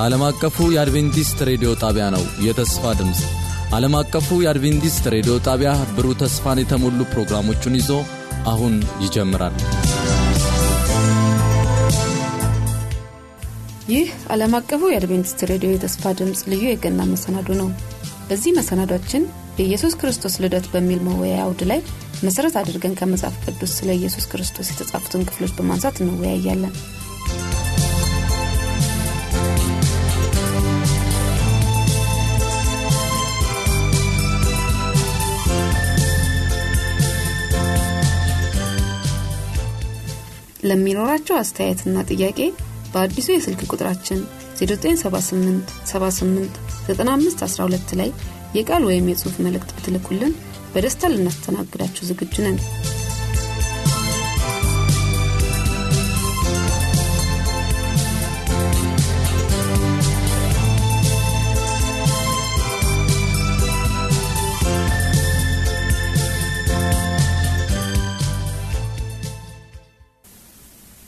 ዓለም አቀፉ የአድቬንቲስት ሬዲዮ ጣቢያ ነው። የተስፋ ድምፅ ዓለም አቀፉ የአድቬንቲስት ሬዲዮ ጣቢያ ብሩህ ተስፋን የተሞሉ ፕሮግራሞቹን ይዞ አሁን ይጀምራል። ይህ ዓለም አቀፉ የአድቬንቲስት ሬዲዮ የተስፋ ድምፅ ልዩ የገና መሰናዶ ነው። በዚህ መሰናዷችን የኢየሱስ ክርስቶስ ልደት በሚል መወያያ አውድ ላይ መሠረት አድርገን ከመጽሐፍ ቅዱስ ስለ ኢየሱስ ክርስቶስ የተጻፉትን ክፍሎች በማንሳት እንወያያለን። ለሚኖራቸው አስተያየትና ጥያቄ በአዲሱ የስልክ ቁጥራችን 0978 78 9512 ላይ የቃል ወይም የጽሑፍ መልእክት ብትልኩልን በደስታ ልናስተናግዳችሁ ዝግጁ ነን።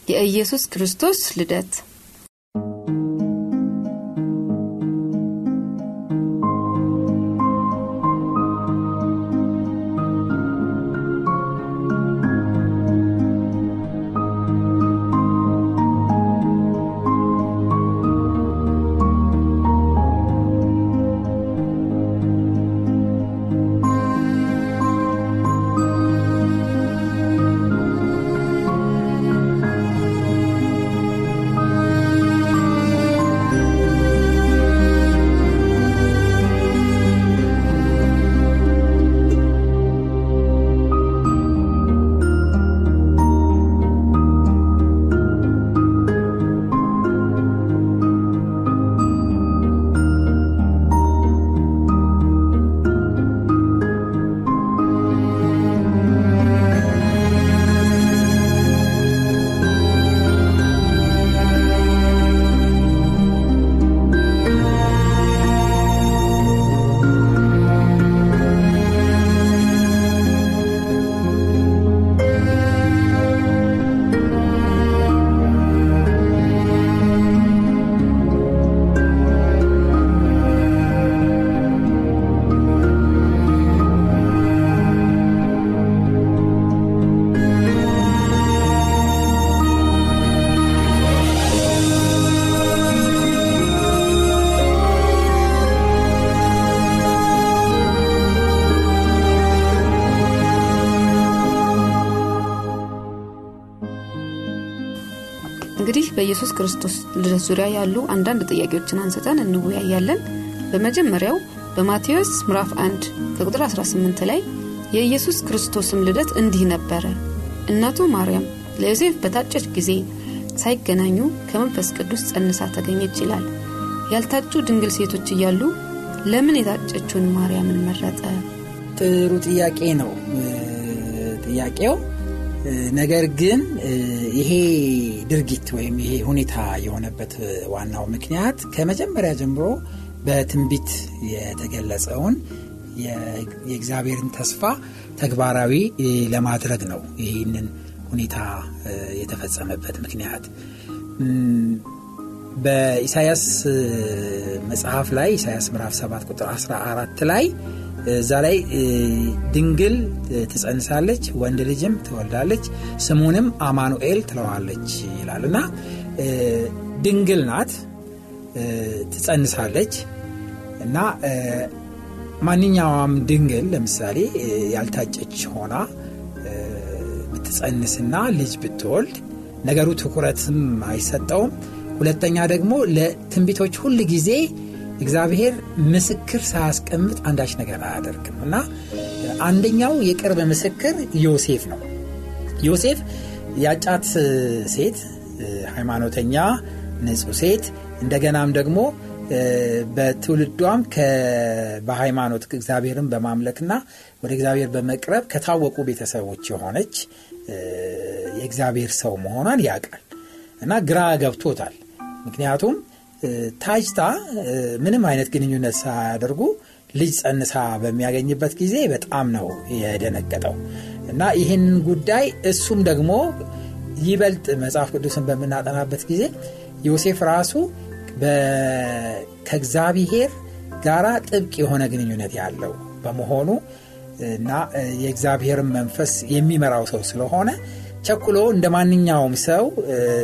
የኢየሱስ ክርስቶስ ልደት በኢየሱስ ክርስቶስ ልደት ዙሪያ ያሉ አንዳንድ ጥያቄዎችን አንስተን እንወያያለን። በመጀመሪያው በማቴዎስ ምዕራፍ 1 ከቁጥር 18 ላይ የኢየሱስ ክርስቶስም ልደት እንዲህ ነበረ። እናቱ ማርያም ለዮሴፍ በታጨች ጊዜ ሳይገናኙ ከመንፈስ ቅዱስ ጸንሳ ተገኘች ይላል። ያልታጩ ድንግል ሴቶች እያሉ ለምን የታጨችውን ማርያምን መረጠ? ጥሩ ጥያቄ ነው ጥያቄው። ነገር ግን ይሄ ድርጊት ወይም ይሄ ሁኔታ የሆነበት ዋናው ምክንያት ከመጀመሪያ ጀምሮ በትንቢት የተገለጸውን የእግዚአብሔርን ተስፋ ተግባራዊ ለማድረግ ነው። ይህንን ሁኔታ የተፈጸመበት ምክንያት በኢሳያስ መጽሐፍ ላይ ኢሳያስ ምዕራፍ 7 ቁጥር 14 ላይ እዛ ላይ ድንግል ትጸንሳለች፣ ወንድ ልጅም ትወልዳለች፣ ስሙንም አማኑኤል ትለዋለች ይላል እና ድንግል ናት፣ ትጸንሳለች እና ማንኛውም ድንግል ለምሳሌ ያልታጨች ሆና ብትጸንስና ልጅ ብትወልድ ነገሩ ትኩረትም አይሰጠውም። ሁለተኛ ደግሞ ለትንቢቶች ሁል ጊዜ እግዚአብሔር ምስክር ሳያስቀምጥ አንዳች ነገር አያደርግም እና አንደኛው የቅርብ ምስክር ዮሴፍ ነው። ዮሴፍ ያጫት ሴት ሃይማኖተኛ፣ ንጹሕ ሴት እንደገናም ደግሞ በትውልዷም በሃይማኖት እግዚአብሔርን በማምለክና ወደ እግዚአብሔር በመቅረብ ከታወቁ ቤተሰቦች የሆነች የእግዚአብሔር ሰው መሆኗን ያውቃል እና ግራ ገብቶታል። ምክንያቱም ታጅታ ምንም አይነት ግንኙነት ሳያደርጉ ልጅ ጸንሳ በሚያገኝበት ጊዜ በጣም ነው የደነገጠው። እና ይህንን ጉዳይ እሱም ደግሞ ይበልጥ መጽሐፍ ቅዱስን በምናጠናበት ጊዜ ዮሴፍ ራሱ ከእግዚአብሔር ጋራ ጥብቅ የሆነ ግንኙነት ያለው በመሆኑ እና የእግዚአብሔርን መንፈስ የሚመራው ሰው ስለሆነ ቸኩሎ እንደ ማንኛውም ሰው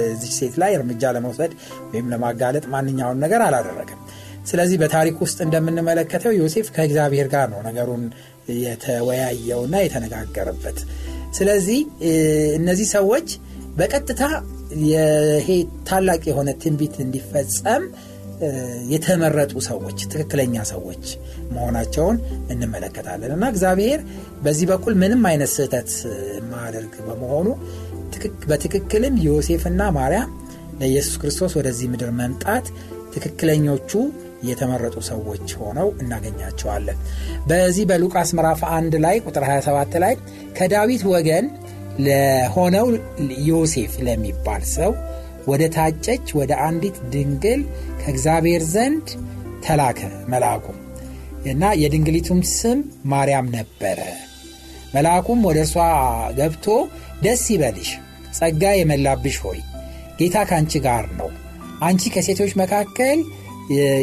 እዚች ሴት ላይ እርምጃ ለመውሰድ ወይም ለማጋለጥ ማንኛውን ነገር አላደረገም። ስለዚህ በታሪክ ውስጥ እንደምንመለከተው ዮሴፍ ከእግዚአብሔር ጋር ነው ነገሩን የተወያየውና የተነጋገረበት። ስለዚህ እነዚህ ሰዎች በቀጥታ ይሄ ታላቅ የሆነ ትንቢት እንዲፈጸም የተመረጡ ሰዎች ትክክለኛ ሰዎች መሆናቸውን እንመለከታለን እና እግዚአብሔር በዚህ በኩል ምንም አይነት ስህተት ማደርግ በመሆኑ በትክክልም ዮሴፍና ማርያም ለኢየሱስ ክርስቶስ ወደዚህ ምድር መምጣት ትክክለኞቹ የተመረጡ ሰዎች ሆነው እናገኛቸዋለን። በዚህ በሉቃስ ምዕራፍ 1 ላይ ቁጥር 27 ላይ ከዳዊት ወገን ለሆነው ዮሴፍ ለሚባል ሰው ወደ ታጨች ወደ አንዲት ድንግል ከእግዚአብሔር ዘንድ ተላከ መልአኩ እና የድንግሊቱም ስም ማርያም ነበረ። መልአኩም ወደ እርሷ ገብቶ ደስ ይበልሽ፣ ጸጋ የመላብሽ ሆይ ጌታ ከአንቺ ጋር ነው፣ አንቺ ከሴቶች መካከል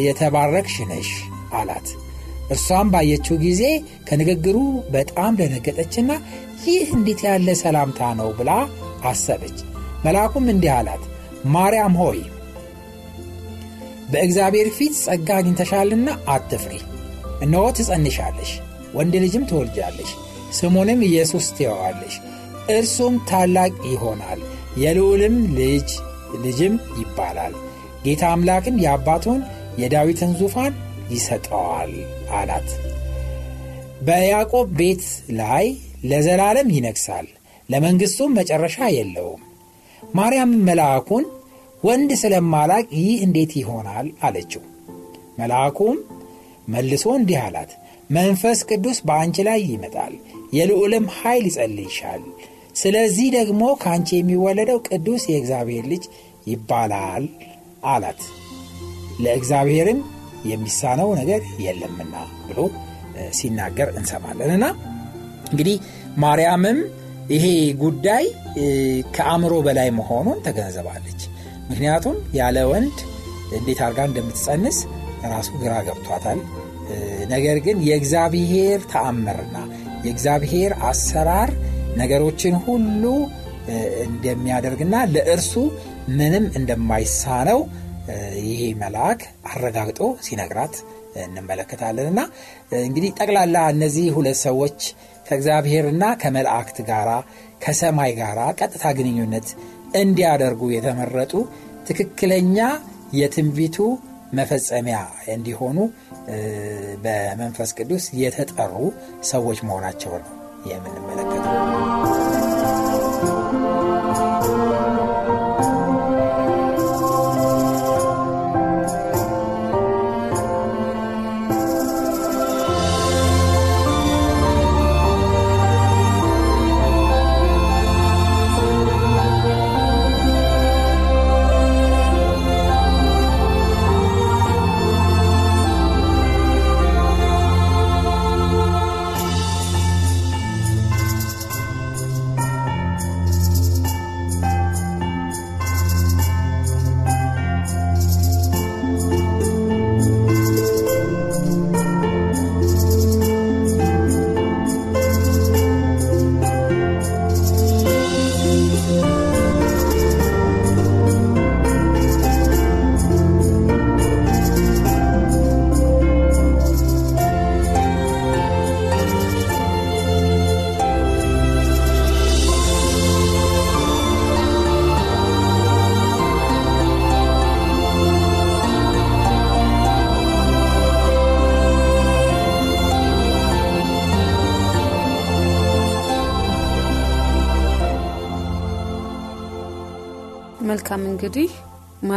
የተባረክሽ ነሽ አላት። እርሷም ባየችው ጊዜ ከንግግሩ በጣም ደነገጠችና ይህ እንዴት ያለ ሰላምታ ነው ብላ አሰበች። መልአኩም እንዲህ አላት፣ ማርያም ሆይ በእግዚአብሔር ፊት ጸጋ አግኝተሻልና አትፍሪ። እነሆ ትጸንሻለሽ፣ ወንድ ልጅም ትወልጃለሽ፣ ስሙንም ኢየሱስ ትየዋለሽ። እርሱም ታላቅ ይሆናል፣ የልዑልም ልጅ ልጅም ይባላል። ጌታ አምላክም የአባቱን የዳዊትን ዙፋን ይሰጠዋል አላት። በያዕቆብ ቤት ላይ ለዘላለም ይነግሣል፣ ለመንግሥቱም መጨረሻ የለውም። ማርያም መልአኩን ወንድ ስለማላቅ ይህ እንዴት ይሆናል አለችው። መልአኩም መልሶ እንዲህ አላት፣ መንፈስ ቅዱስ በአንቺ ላይ ይመጣል፣ የልዑልም ኃይል ይጸልይሻል። ስለዚህ ደግሞ ከአንቺ የሚወለደው ቅዱስ የእግዚአብሔር ልጅ ይባላል አላት። ለእግዚአብሔርም የሚሳነው ነገር የለምና ብሎ ሲናገር እንሰማለን እና እንግዲህ ማርያምም ይሄ ጉዳይ ከአእምሮ በላይ መሆኑን ተገንዘባለች። ምክንያቱም ያለ ወንድ እንዴት አድርጋ እንደምትጸንስ ራሱ ግራ ገብቷታል። ነገር ግን የእግዚአብሔር ተአምርና የእግዚአብሔር አሰራር ነገሮችን ሁሉ እንደሚያደርግና ለእርሱ ምንም እንደማይሳነው ይሄ መልአክ አረጋግጦ ሲነግራት እንመለከታለን እና እንግዲህ ጠቅላላ እነዚህ ሁለት ሰዎች ከእግዚአብሔርና ከመላእክት ጋር ከሰማይ ጋር ቀጥታ ግንኙነት እንዲያደርጉ የተመረጡ ትክክለኛ የትንቢቱ መፈጸሚያ እንዲሆኑ በመንፈስ ቅዱስ የተጠሩ ሰዎች መሆናቸው ነው የምንመለከተው።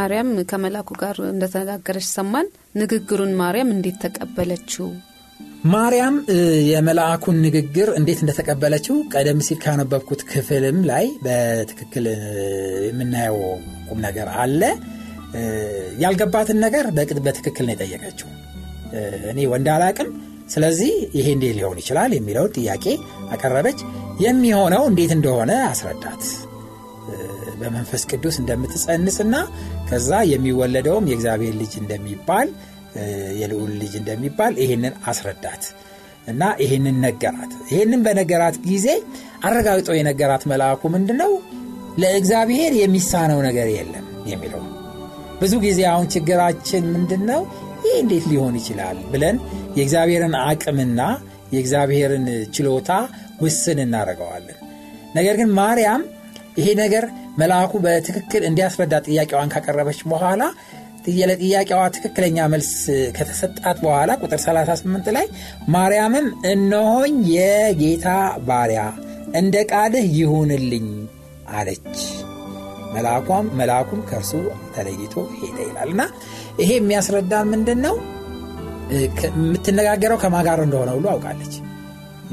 ማርያም ከመላኩ ጋር እንደተነጋገረች ሰማን። ንግግሩን ማርያም እንዴት ተቀበለችው? ማርያም የመልአኩን ንግግር እንዴት እንደተቀበለችው ቀደም ሲል ካነበብኩት ክፍልም ላይ በትክክል የምናየው ቁም ነገር አለ። ያልገባትን ነገር በትክክል ነው የጠየቀችው። እኔ ወንድ አላቅም፣ ስለዚህ ይሄ እንዴት ሊሆን ይችላል የሚለውን ጥያቄ አቀረበች። የሚሆነው እንዴት እንደሆነ አስረዳት በመንፈስ ቅዱስ እንደምትጸንስና ከዛ የሚወለደውም የእግዚአብሔር ልጅ እንደሚባል የልዑል ልጅ እንደሚባል ይህንን አስረዳት እና ይህንን ነገራት። ይህንን በነገራት ጊዜ አረጋግጦ የነገራት መልአኩ ምንድ ነው ለእግዚአብሔር የሚሳነው ነገር የለም የሚለው። ብዙ ጊዜ አሁን ችግራችን ምንድን ነው ይህ እንዴት ሊሆን ይችላል ብለን የእግዚአብሔርን አቅምና የእግዚአብሔርን ችሎታ ውስን እናደርገዋለን። ነገር ግን ማርያም ይሄ ነገር መልአኩ በትክክል እንዲያስረዳ ጥያቄዋን ካቀረበች በኋላ ለጥያቄዋ ትክክለኛ መልስ ከተሰጣት በኋላ ቁጥር 38 ላይ ማርያምም እነሆኝ የጌታ ባሪያ እንደ ቃልህ ይሁንልኝ አለች። መልአኳም መልአኩም ከእርሱ ተለይቶ ሄደ ይላል። እና ይሄ የሚያስረዳን ምንድን ነው የምትነጋገረው ከማጋር እንደሆነ ሁሉ አውቃለች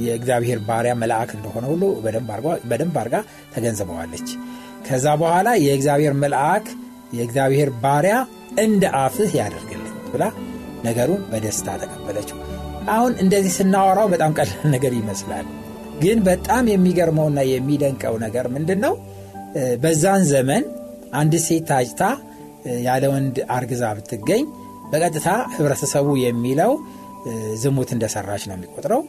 የእግዚአብሔር ባሪያ መልአክ እንደሆነ ሁሉ በደንብ አርጋ ተገንዝበዋለች። ከዛ በኋላ የእግዚአብሔር መልአክ የእግዚአብሔር ባሪያ እንደ አፍህ ያደርግልኝ ብላ ነገሩን በደስታ ተቀበለችው። አሁን እንደዚህ ስናወራው በጣም ቀላል ነገር ይመስላል። ግን በጣም የሚገርመውና የሚደንቀው ነገር ምንድን ነው በዛን ዘመን አንድ ሴት ታጭታ ያለ ወንድ አርግዛ ብትገኝ በቀጥታ ህብረተሰቡ የሚለው ዝሙት እንደሰራች ነው የሚቆጥረው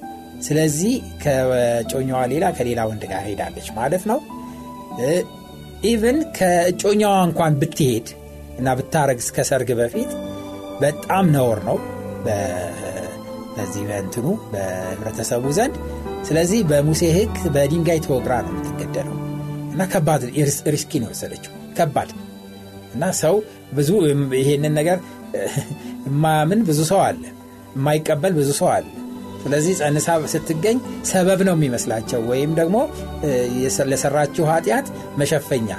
ስለዚህ ከእጮኛዋ ሌላ ከሌላ ወንድ ጋር ሄዳለች ማለት ነው። even ከእጮኛዋ እንኳን ብትሄድ እና ብታረግዝ እስከ ሰርግ በፊት በጣም ነውር ነው። በዚህ በእንትኑ በህብረተሰቡ ዘንድ። ስለዚህ በሙሴ ህግ በድንጋይ ተወግራ ነው የምትገደለው እና ከባድ ሪስኪ ነው የወሰደችው። ከባድ እና ሰው ብዙ ይሄንን ነገር የማያምን ብዙ ሰው አለ። የማይቀበል ብዙ ሰው አለ ስለዚህ ጸንሳ ስትገኝ ሰበብ ነው የሚመስላቸው ወይም ደግሞ ለሰራችው ኃጢአት መሸፈኛ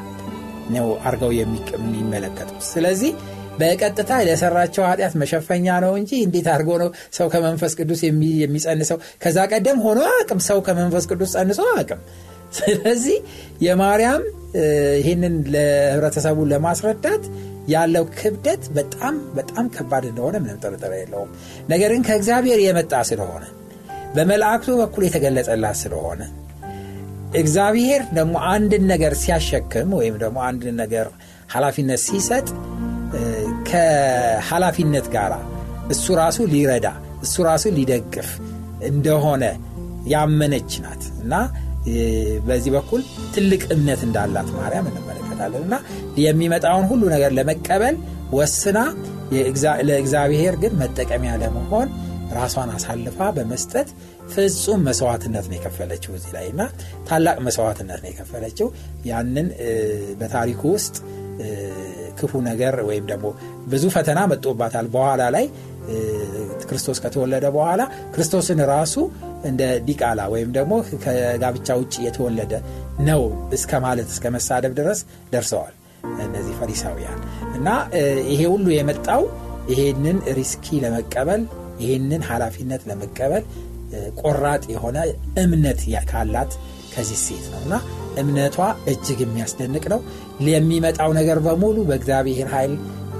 ነው አርገው የሚመለከቱት። ስለዚህ በቀጥታ ለሰራቸው ኃጢአት መሸፈኛ ነው እንጂ እንዴት አድርጎ ነው ሰው ከመንፈስ ቅዱስ የሚጸንሰው? ከዛ ቀደም ሆኖ አቅም ሰው ከመንፈስ ቅዱስ ጸንሶ አቅም ስለዚህ የማርያም ይህንን ለህብረተሰቡ ለማስረዳት ያለው ክብደት በጣም በጣም ከባድ እንደሆነ ምንም ጥርጥር የለውም። ነገር ግን ከእግዚአብሔር የመጣ ስለሆነ በመላእክቱ በኩል የተገለጸላት ስለሆነ እግዚአብሔር ደግሞ አንድን ነገር ሲያሸክም ወይም ደግሞ አንድን ነገር ኃላፊነት ሲሰጥ ከኃላፊነት ጋር እሱ ራሱ ሊረዳ እሱ ራሱ ሊደግፍ እንደሆነ ያመነች ናት። እና በዚህ በኩል ትልቅ እምነት እንዳላት ማርያም እንመለከታለን እና የሚመጣውን ሁሉ ነገር ለመቀበል ወስና ለእግዚአብሔር ግን መጠቀሚያ ለመሆን ራሷን አሳልፋ በመስጠት ፍጹም መስዋዕትነት ነው የከፈለችው እዚህ ላይ እና ታላቅ መስዋዕትነት ነው የከፈለችው። ያንን በታሪኩ ውስጥ ክፉ ነገር ወይም ደግሞ ብዙ ፈተና መጦባታል በኋላ ላይ ክርስቶስ ከተወለደ በኋላ ክርስቶስን ራሱ እንደ ዲቃላ ወይም ደግሞ ከጋብቻ ውጭ የተወለደ ነው እስከ ማለት እስከ መሳደብ ድረስ ደርሰዋል እነዚህ ፈሪሳውያን። እና ይሄ ሁሉ የመጣው ይሄንን ሪስኪ ለመቀበል ይህንን ኃላፊነት ለመቀበል ቆራጥ የሆነ እምነት ካላት ከዚህ ሴት ነው። እና እምነቷ እጅግ የሚያስደንቅ ነው። የሚመጣው ነገር በሙሉ በእግዚአብሔር ኃይል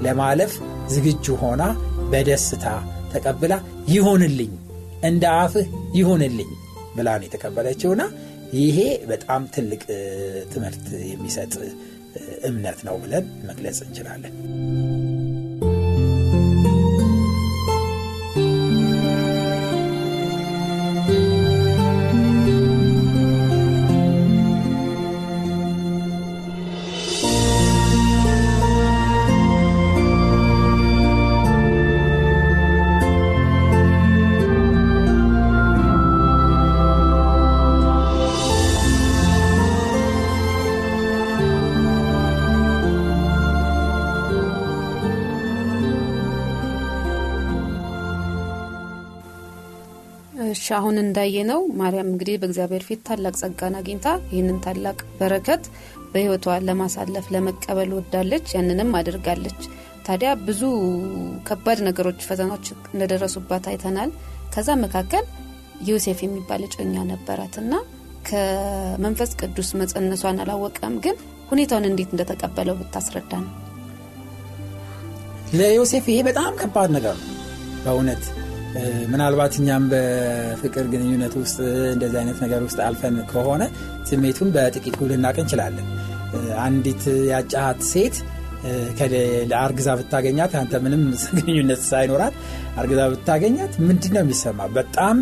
ለማለፍ ዝግጁ ሆና በደስታ ተቀብላ ይሆንልኝ እንደ አፍህ ይሆንልኝ ብላ ነው የተቀበለችውና ይሄ በጣም ትልቅ ትምህርት የሚሰጥ እምነት ነው ብለን መግለጽ እንችላለን እሺ አሁን እንዳየነው ማርያም እንግዲህ በእግዚአብሔር ፊት ታላቅ ጸጋን አግኝታ ይህንን ታላቅ በረከት በህይወቷ ለማሳለፍ ለመቀበል ወዳለች ያንንም አድርጋለች። ታዲያ ብዙ ከባድ ነገሮች ፈተናዎች እንደደረሱባት አይተናል። ከዛ መካከል ዮሴፍ የሚባል እጮኛ ነበራት እና ከመንፈስ ቅዱስ መጸነሷን አላወቀም ግን ሁኔታውን እንዴት እንደተቀበለው ብታስረዳ ነው ለዮሴፍ ይሄ በጣም ከባድ ነገር ነው በእውነት ምናልባት እኛም በፍቅር ግንኙነት ውስጥ እንደዚህ አይነት ነገር ውስጥ አልፈን ከሆነ ስሜቱን በጥቂቱ ልናቅ እንችላለን። አንዲት ያጨሃት ሴት አርግዛ ብታገኛት አንተ ምንም ግንኙነት ሳይኖራት አርግዛ ብታገኛት ምንድን ነው የሚሰማ በጣም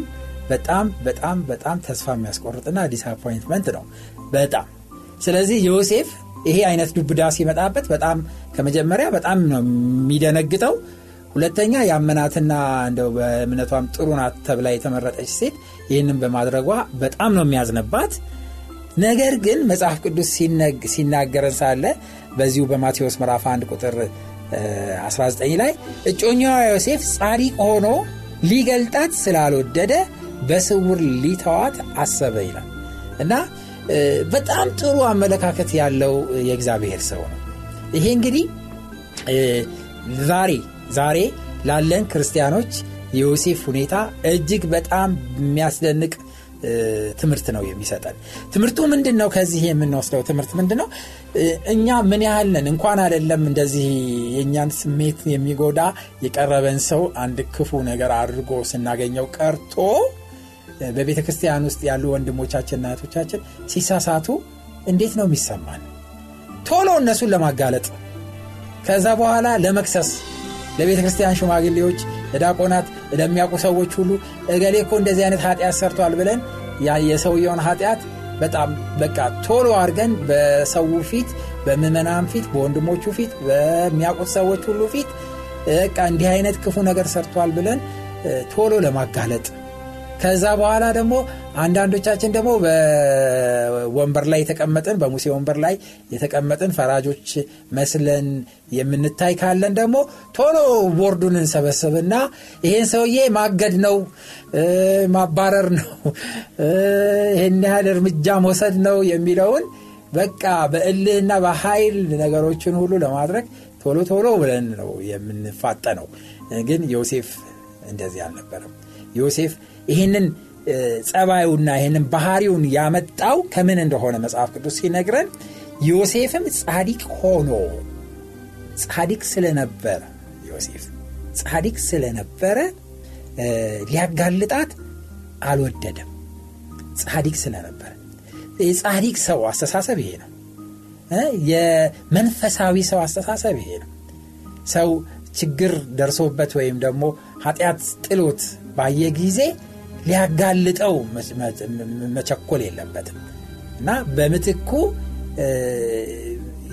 በጣም በጣም በጣም ተስፋ የሚያስቆርጥና disappointment ነው። በጣም። ስለዚህ ዮሴፍ ይሄ አይነት ዱብዳ ሲመጣበት በጣም ከመጀመሪያ በጣም ነው የሚደነግጠው ሁለተኛ የአመናትና እንደው በእምነቷም ጥሩ ናት ተብላ የተመረጠች ሴት ይህንን በማድረጓ በጣም ነው የሚያዝነባት። ነገር ግን መጽሐፍ ቅዱስ ሲናገረን ሳለ በዚሁ በማቴዎስ ምዕራፍ 1 ቁጥር 19 ላይ እጮኛዋ ዮሴፍ ጻዲቅ ሆኖ ሊገልጣት ስላልወደደ በስውር ሊተዋት አሰበ ይላል። እና በጣም ጥሩ አመለካከት ያለው የእግዚአብሔር ሰው ነው። ይሄ እንግዲህ ዛሬ ዛሬ ላለን ክርስቲያኖች የዮሴፍ ሁኔታ እጅግ በጣም የሚያስደንቅ ትምህርት ነው የሚሰጠን። ትምህርቱ ምንድን ነው ከዚህ የምንወስደው ትምህርት ምንድን ነው እኛ ምን ያህል ነን? እንኳን አይደለም እንደዚህ የእኛን ስሜት የሚጎዳ የቀረበን ሰው አንድ ክፉ ነገር አድርጎ ስናገኘው ቀርቶ በቤተ ክርስቲያን ውስጥ ያሉ ወንድሞቻችንና እህቶቻችን ሲሳሳቱ እንዴት ነው የሚሰማን? ቶሎ እነሱን ለማጋለጥ ከዛ በኋላ ለመክሰስ ለቤተ ክርስቲያን ሽማግሌዎች ለዳቆናት ለሚያውቁ ሰዎች ሁሉ እገሌ እኮ እንደዚህ አይነት ኃጢአት ሰርቷል ብለን የሰውየውን ኃጢአት በጣም በቃ ቶሎ አድርገን በሰው ፊት በምመናም ፊት በወንድሞቹ ፊት በሚያውቁት ሰዎች ሁሉ ፊት በቃ እንዲህ አይነት ክፉ ነገር ሰርቷል ብለን ቶሎ ለማጋለጥ ከዛ በኋላ ደግሞ አንዳንዶቻችን ደግሞ በወንበር ላይ የተቀመጥን በሙሴ ወንበር ላይ የተቀመጥን ፈራጆች መስለን የምንታይ ካለን ደግሞ ቶሎ ቦርዱን እንሰበስብና ይሄን ሰውዬ ማገድ ነው ማባረር ነው ይህን ያህል እርምጃ መውሰድ ነው የሚለውን በቃ በእልህና በኃይል ነገሮችን ሁሉ ለማድረግ ቶሎ ቶሎ ብለን ነው የምንፋጠነው። ግን ዮሴፍ እንደዚህ አልነበረም። ዮሴፍ ይህንን ጸባዩና ይህንን ባህሪውን ያመጣው ከምን እንደሆነ መጽሐፍ ቅዱስ ሲነግረን ዮሴፍም ጻዲቅ ሆኖ ጻዲቅ ስለነበረ ዮሴፍ ጻዲቅ ስለነበረ ሊያጋልጣት አልወደደም። ጻዲቅ ስለነበረ። የጻዲቅ ሰው አስተሳሰብ ይሄ ነው። የመንፈሳዊ ሰው አስተሳሰብ ይሄ ነው። ሰው ችግር ደርሶበት ወይም ደግሞ ኃጢአት ጥሎት ባየ ጊዜ ሊያጋልጠው መቸኮል የለበትም። እና በምትኩ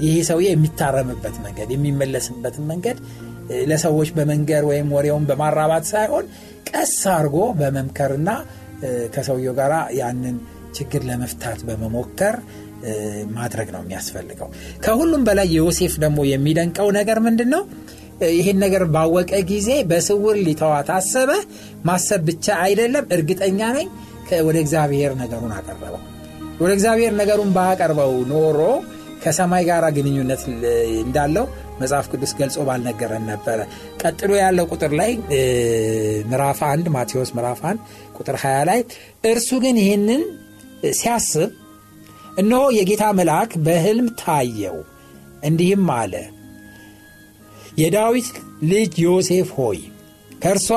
ይህ ሰውዬ የሚታረምበት መንገድ የሚመለስበትን መንገድ ለሰዎች በመንገር ወይም ወሬውን በማራባት ሳይሆን ቀስ አድርጎ በመምከርና ከሰውየው ጋር ያንን ችግር ለመፍታት በመሞከር ማድረግ ነው የሚያስፈልገው። ከሁሉም በላይ የዮሴፍ ደግሞ የሚደንቀው ነገር ምንድን ነው ይህን ነገር ባወቀ ጊዜ በስውር ሊተዋት አሰበ። ማሰብ ብቻ አይደለም እርግጠኛ ነኝ ወደ እግዚአብሔር ነገሩን አቀረበው። ወደ እግዚአብሔር ነገሩን ባቀርበው ኖሮ ከሰማይ ጋር ግንኙነት እንዳለው መጽሐፍ ቅዱስ ገልጾ ባልነገረን ነበረ። ቀጥሎ ያለው ቁጥር ላይ ምዕራፍ 1 ማቴዎስ ምዕራፍ 1 ቁጥር 20 ላይ እርሱ ግን ይህንን ሲያስብ እነሆ የጌታ መልአክ በህልም ታየው እንዲህም አለ የዳዊት ልጅ ዮሴፍ ሆይ ከእርሷ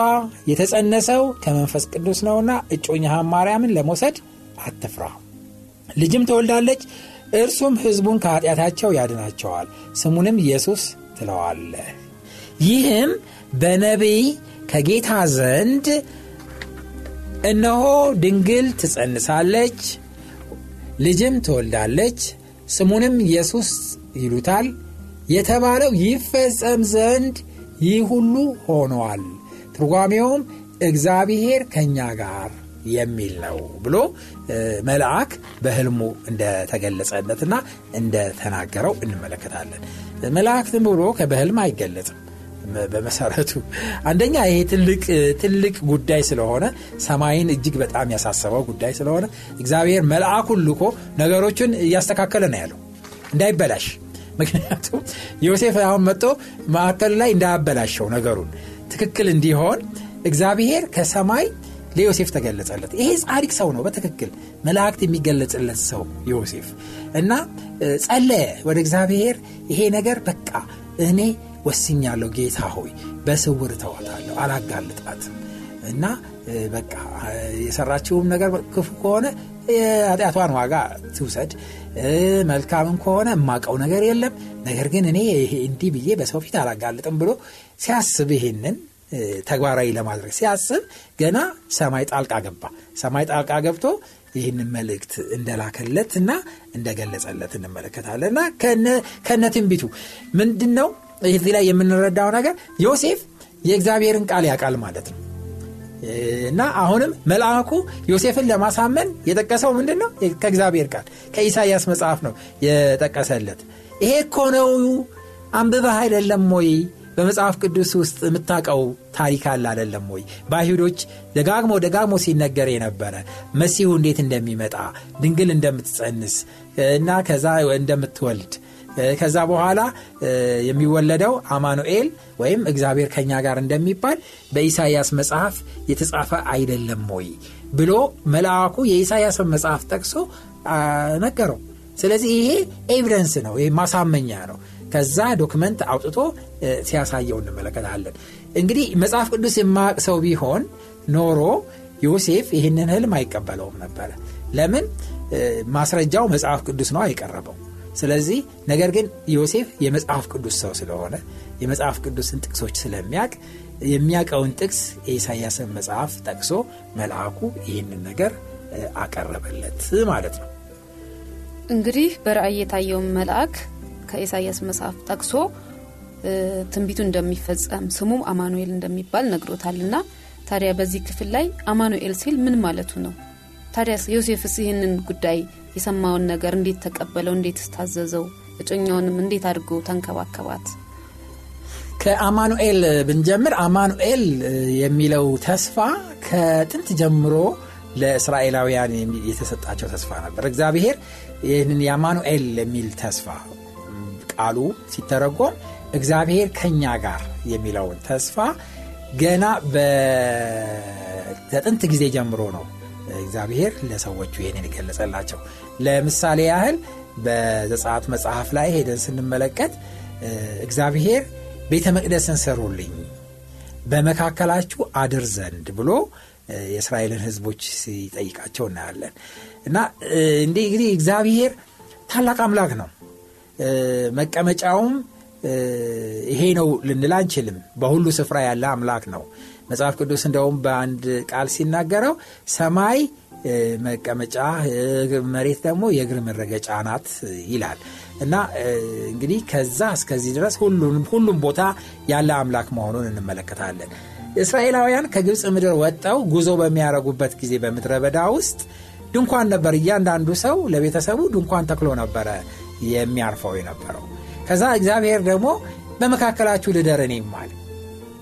የተጸነሰው ከመንፈስ ቅዱስ ነውና እጮኛህን ማርያምን ለመውሰድ አትፍራ። ልጅም ትወልዳለች እርሱም ሕዝቡን ከኀጢአታቸው ያድናቸዋል ስሙንም ኢየሱስ ትለዋለህ። ይህም በነቢይ ከጌታ ዘንድ እነሆ ድንግል ትጸንሳለች ልጅም ትወልዳለች ስሙንም ኢየሱስ ይሉታል የተባለው ይፈጸም ዘንድ ይህ ሁሉ ሆኗል። ትርጓሜውም እግዚአብሔር ከእኛ ጋር የሚል ነው ብሎ መልአክ በህልሙ እንደተገለጸለትና እንደተናገረው እንመለከታለን። መልአክትም ብሎ በህልም አይገለጽም። በመሰረቱ አንደኛ ይሄ ትልቅ ጉዳይ ስለሆነ ሰማይን እጅግ በጣም ያሳሰበው ጉዳይ ስለሆነ እግዚአብሔር መልአኩን ልኮ ነገሮችን እያስተካከለ ነው ያለው። እንዳይበላሽ ምክንያቱም ዮሴፍ አሁን መጥቶ ማዕከል ላይ እንዳያበላሸው ነገሩን ትክክል እንዲሆን እግዚአብሔር ከሰማይ ለዮሴፍ ተገለጸለት። ይሄ ጻድቅ ሰው ነው በትክክል መላእክት የሚገለጽለት ሰው ዮሴፍ እና ጸለየ ወደ እግዚአብሔር። ይሄ ነገር በቃ እኔ ወስኛለሁ ጌታ ሆይ በስውር ተዋታለሁ አላጋልጣትም እና በቃ የሰራችውም ነገር ክፉ ከሆነ የኃጢአቷን ዋጋ ትውሰድ። መልካምን ከሆነ የማቀው ነገር የለም። ነገር ግን እኔ እንዲህ ብዬ በሰው ፊት አላጋልጥም ብሎ ሲያስብ ይሄንን ተግባራዊ ለማድረግ ሲያስብ ገና ሰማይ ጣልቃ ገባ። ሰማይ ጣልቃ ገብቶ ይህንን መልእክት እንደላከለት እና እንደገለጸለት እንመለከታለን። እና ከነ ትንቢቱ ምንድን ነው ላይ የምንረዳው ነገር ዮሴፍ የእግዚአብሔርን ቃል ያውቃል ማለት ነው እና አሁንም መልአኩ ዮሴፍን ለማሳመን የጠቀሰው ምንድን ነው ከእግዚአብሔር ቃል ከኢሳይያስ መጽሐፍ ነው የጠቀሰለት። ይሄ እኮ ነው አንብበህ አይደለም ወይ? በመጽሐፍ ቅዱስ ውስጥ የምታውቀው ታሪክ አለ አይደለም ወይ? በአይሁዶች ደጋግሞ ደጋግሞ ሲነገር የነበረ መሲሁ እንዴት እንደሚመጣ ድንግል እንደምትጸንስ እና ከዛ እንደምትወልድ ከዛ በኋላ የሚወለደው አማኑኤል ወይም እግዚአብሔር ከኛ ጋር እንደሚባል በኢሳይያስ መጽሐፍ የተጻፈ አይደለም ወይ ብሎ መልአኩ የኢሳይያስን መጽሐፍ ጠቅሶ ነገረው። ስለዚህ ይሄ evidence ነው ይሄ ማሳመኛ ነው። ከዛ document አውጥቶ ሲያሳየው እንመለከታለን። እንግዲህ መጽሐፍ ቅዱስ የማያቅ ሰው ቢሆን ኖሮ ዮሴፍ ይህንን ህልም አይቀበለውም ነበረ። ለምን? ማስረጃው መጽሐፍ ቅዱስ ነው ያቀረበው ስለዚህ ነገር ግን ዮሴፍ የመጽሐፍ ቅዱስ ሰው ስለሆነ የመጽሐፍ ቅዱስን ጥቅሶች ስለሚያቅ የሚያቀውን ጥቅስ የኢሳያስን መጽሐፍ ጠቅሶ መልአኩ ይህንን ነገር አቀረበለት ማለት ነው። እንግዲህ በራእይ የታየውን መልአክ ከኢሳያስ መጽሐፍ ጠቅሶ ትንቢቱ እንደሚፈጸም ስሙም አማኑኤል እንደሚባል ነግሮታልና ታዲያ በዚህ ክፍል ላይ አማኑኤል ሲል ምን ማለቱ ነው? ታዲያ ዮሴፍስ ይህንን ጉዳይ የሰማውን ነገር እንዴት ተቀበለው? እንዴት ስታዘዘው እጮኛውንም እንዴት አድርጎ ተንከባከባት? ከአማኑኤል ብንጀምር አማኑኤል የሚለው ተስፋ ከጥንት ጀምሮ ለእስራኤላውያን የተሰጣቸው ተስፋ ነበር። እግዚአብሔር ይህንን የአማኑኤል የሚል ተስፋ ቃሉ ሲተረጎም እግዚአብሔር ከኛ ጋር የሚለውን ተስፋ ገና በጥንት ጊዜ ጀምሮ ነው እግዚአብሔር ለሰዎቹ ይህንን የገለጸላቸው። ለምሳሌ ያህል በዘጻት መጽሐፍ ላይ ሄደን ስንመለከት እግዚአብሔር ቤተ መቅደስን ሰሩልኝ በመካከላችሁ አድር ዘንድ ብሎ የእስራኤልን ህዝቦች ሲጠይቃቸው እናያለን። እና እንግዲህ እግዚአብሔር ታላቅ አምላክ ነው። መቀመጫውም ይሄ ነው ልንል አንችልም። በሁሉ ስፍራ ያለ አምላክ ነው መጽሐፍ ቅዱስ እንደውም በአንድ ቃል ሲናገረው ሰማይ መቀመጫ መሬት ደግሞ የእግር መረገጫ ናት ይላል። እና እንግዲህ ከዛ እስከዚህ ድረስ ሁሉም ቦታ ያለ አምላክ መሆኑን እንመለከታለን። እስራኤላውያን ከግብፅ ምድር ወጠው ጉዞ በሚያደረጉበት ጊዜ በምድረ በዳ ውስጥ ድንኳን ነበር። እያንዳንዱ ሰው ለቤተሰቡ ድንኳን ተክሎ ነበረ የሚያርፈው የነበረው። ከዛ እግዚአብሔር ደግሞ በመካከላችሁ ልደር እኔም አለ።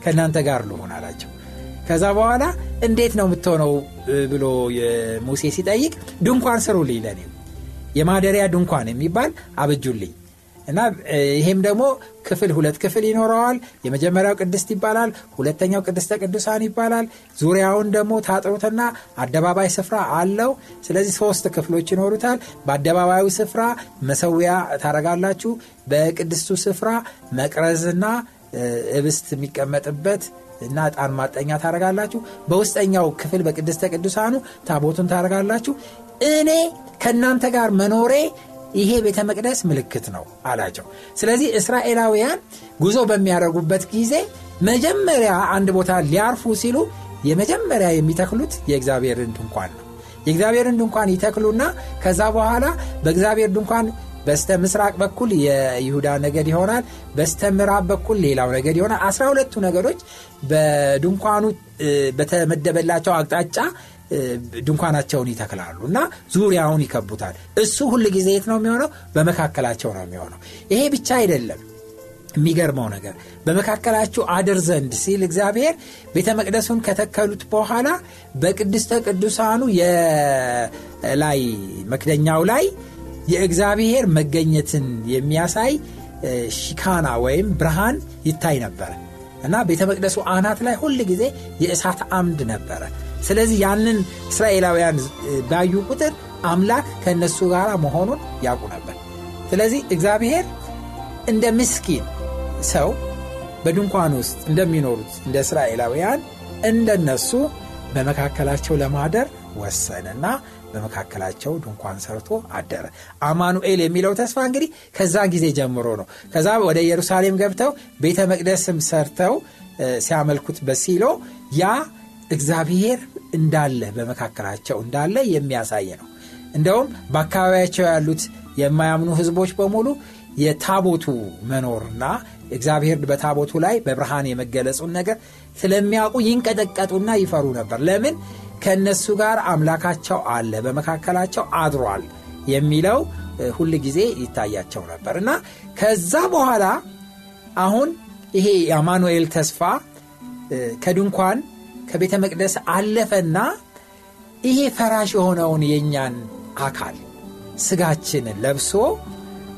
ከእናንተ ጋር ልሆን አላቸው ከዛ በኋላ እንዴት ነው የምትሆነው? ብሎ ሙሴ ሲጠይቅ ድንኳን ስሩልኝ ለኔም የማደሪያ ድንኳን የሚባል አብጁልኝ እና ይሄም ደግሞ ክፍል ሁለት ክፍል ይኖረዋል። የመጀመሪያው ቅድስት ይባላል ሁለተኛው ቅድስተ ቅዱሳን ይባላል። ዙሪያውን ደግሞ ታጥሩትና አደባባይ ስፍራ አለው። ስለዚህ ሶስት ክፍሎች ይኖሩታል። በአደባባዩ ስፍራ መሰዊያ ታረጋላችሁ በቅድስቱ ስፍራ መቅረዝና እብስት የሚቀመጥበት እና ዕጣን ማጠኛ ታረጋላችሁ በውስጠኛው ክፍል በቅድስተ ቅዱሳኑ ታቦቱን ታረጋላችሁ እኔ ከእናንተ ጋር መኖሬ ይሄ ቤተ መቅደስ ምልክት ነው አላቸው። ስለዚህ እስራኤላውያን ጉዞ በሚያደርጉበት ጊዜ መጀመሪያ አንድ ቦታ ሊያርፉ ሲሉ የመጀመሪያ የሚተክሉት የእግዚአብሔርን ድንኳን ነው። የእግዚአብሔርን ድንኳን ይተክሉና ከዛ በኋላ በእግዚአብሔር ድንኳን በስተ ምስራቅ በኩል የይሁዳ ነገድ ይሆናል በስተ ምዕራብ በኩል ሌላው ነገድ ይሆናል። አስራ ሁለቱ ነገዶች በድንኳኑ በተመደበላቸው አቅጣጫ ድንኳናቸውን ይተክላሉ እና ዙሪያውን ይከቡታል። እሱ ሁል ጊዜ የት ነው የሚሆነው? በመካከላቸው ነው የሚሆነው። ይሄ ብቻ አይደለም። የሚገርመው ነገር በመካከላችሁ አድር ዘንድ ሲል እግዚአብሔር ቤተ መቅደሱን ከተከሉት በኋላ በቅድስተ ቅዱሳኑ የላይ መክደኛው ላይ የእግዚአብሔር መገኘትን የሚያሳይ ሺካና ወይም ብርሃን ይታይ ነበረ እና ቤተ መቅደሱ አናት ላይ ሁል ጊዜ የእሳት አምድ ነበረ። ስለዚህ ያንን እስራኤላውያን ባዩ ቁጥር አምላክ ከእነሱ ጋር መሆኑን ያውቁ ነበር። ስለዚህ እግዚአብሔር እንደ ምስኪን ሰው በድንኳን ውስጥ እንደሚኖሩት እንደ እስራኤላውያን እንደነሱ በመካከላቸው ለማደር ወሰነና በመካከላቸው ድንኳን ሰርቶ አደረ። አማኑኤል የሚለው ተስፋ እንግዲህ ከዛ ጊዜ ጀምሮ ነው። ከዛ ወደ ኢየሩሳሌም ገብተው ቤተ መቅደስም ሰርተው ሲያመልኩት በሲሎ ያ እግዚአብሔር እንዳለ በመካከላቸው እንዳለ የሚያሳይ ነው። እንደውም በአካባቢያቸው ያሉት የማያምኑ ህዝቦች በሙሉ የታቦቱ መኖርና እግዚአብሔር በታቦቱ ላይ በብርሃን የመገለጹን ነገር ስለሚያውቁ ይንቀጠቀጡና ይፈሩ ነበር። ለምን? ከእነሱ ጋር አምላካቸው አለ፣ በመካከላቸው አድሯል የሚለው ሁል ጊዜ ይታያቸው ነበር እና ከዛ በኋላ አሁን ይሄ የአማኑኤል ተስፋ ከድንኳን ከቤተ መቅደስ አለፈና ይሄ ፈራሽ የሆነውን የእኛን አካል ስጋችንን ለብሶ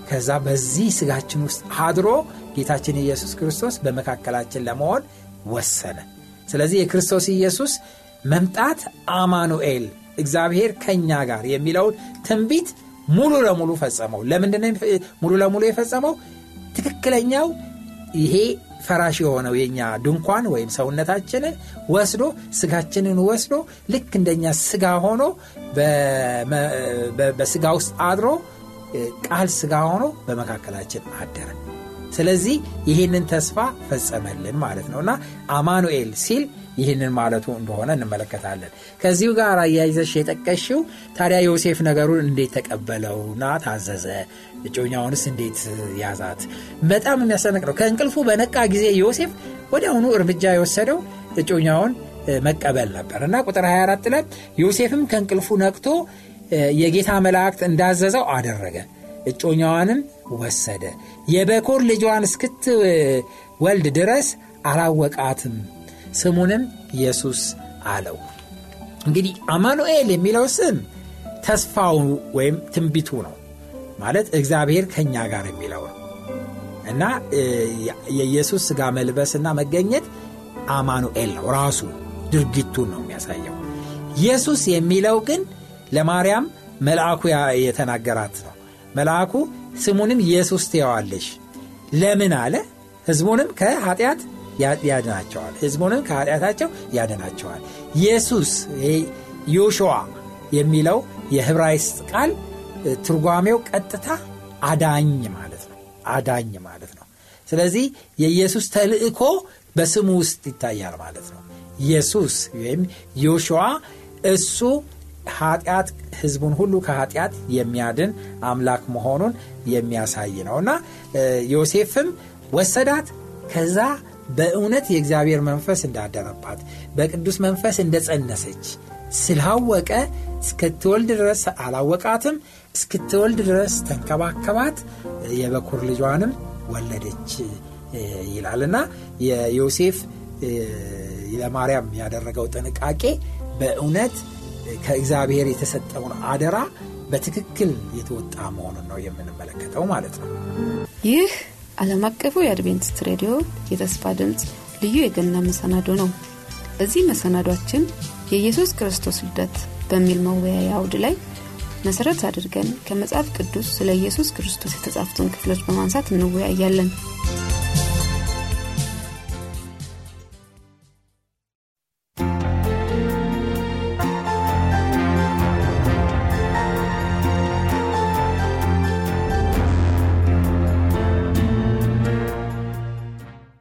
ከዛ በዚህ ስጋችን ውስጥ አድሮ ጌታችን ኢየሱስ ክርስቶስ በመካከላችን ለመሆን ወሰነ። ስለዚህ የክርስቶስ ኢየሱስ መምጣት አማኑኤል እግዚአብሔር ከእኛ ጋር የሚለውን ትንቢት ሙሉ ለሙሉ ፈጸመው። ለምንድነው ሙሉ ለሙሉ የፈጸመው? ትክክለኛው ይሄ ፈራሽ የሆነው የኛ ድንኳን ወይም ሰውነታችንን ወስዶ ስጋችንን ወስዶ ልክ እንደኛ ስጋ ሆኖ በስጋ ውስጥ አድሮ ቃል ስጋ ሆኖ በመካከላችን አደረ። ስለዚህ ይህንን ተስፋ ፈጸመልን ማለት ነው እና አማኑኤል ሲል ይህንን ማለቱ እንደሆነ እንመለከታለን። ከዚሁ ጋር አያይዘሽ የጠቀሽው ታዲያ ዮሴፍ ነገሩን እንዴት ተቀበለውና ታዘዘ? እጮኛውንስ እንዴት ያዛት? በጣም የሚያሰነቅ ነው። ከእንቅልፉ በነቃ ጊዜ ዮሴፍ ወዲያውኑ እርምጃ የወሰደው እጮኛውን መቀበል ነበር እና ቁጥር 24 ላይ ዮሴፍም ከእንቅልፉ ነቅቶ የጌታ መላእክት እንዳዘዘው አደረገ። እጮኛዋንም ወሰደ። የበኮር ልጇን እስክትወልድ ድረስ አላወቃትም። ስሙንም ኢየሱስ አለው። እንግዲህ አማኑኤል የሚለው ስም ተስፋው ወይም ትንቢቱ ነው ማለት እግዚአብሔር ከእኛ ጋር የሚለው ነው እና የኢየሱስ ሥጋ መልበስና መገኘት አማኑኤል ነው ራሱ ድርጊቱን ነው የሚያሳየው። ኢየሱስ የሚለው ግን ለማርያም መልአኩ የተናገራት ነው። መልአኩ ስሙንም ኢየሱስ ትየዋለሽ ለምን አለ? ሕዝቡንም ከኃጢአት ያድናቸዋል። ሕዝቡንም ከኃጢአታቸው ያድናቸዋል። ኢየሱስ ዮሹዋ የሚለው የህብራይስጥ ቃል ትርጓሜው ቀጥታ አዳኝ ማለት ነው። አዳኝ ማለት ነው። ስለዚህ የኢየሱስ ተልእኮ በስሙ ውስጥ ይታያል ማለት ነው። ኢየሱስ ወይም ዮሹዋ እሱ ኃጢአት ህዝቡን ሁሉ ከኃጢአት የሚያድን አምላክ መሆኑን የሚያሳይ ነው እና ዮሴፍም ወሰዳት ከዛ በእውነት የእግዚአብሔር መንፈስ እንዳደረባት በቅዱስ መንፈስ እንደጸነሰች ስላወቀ እስክትወልድ ድረስ አላወቃትም። እስክትወልድ ድረስ ተንከባከባት፣ የበኩር ልጇንም ወለደች ይላል እና የዮሴፍ ለማርያም ያደረገው ጥንቃቄ በእውነት ከእግዚአብሔር የተሰጠውን አደራ በትክክል የተወጣ መሆኑን ነው የምንመለከተው ማለት ነው። ይህ ዓለም አቀፉ የአድቬንቲስት ሬዲዮ የተስፋ ድምፅ ልዩ የገና መሰናዶ ነው። በዚህ መሰናዷችን የኢየሱስ ክርስቶስ ልደት በሚል መወያያ አውድ ላይ መሰረት አድርገን ከመጽሐፍ ቅዱስ ስለ ኢየሱስ ክርስቶስ የተጻፉትን ክፍሎች በማንሳት እንወያያለን።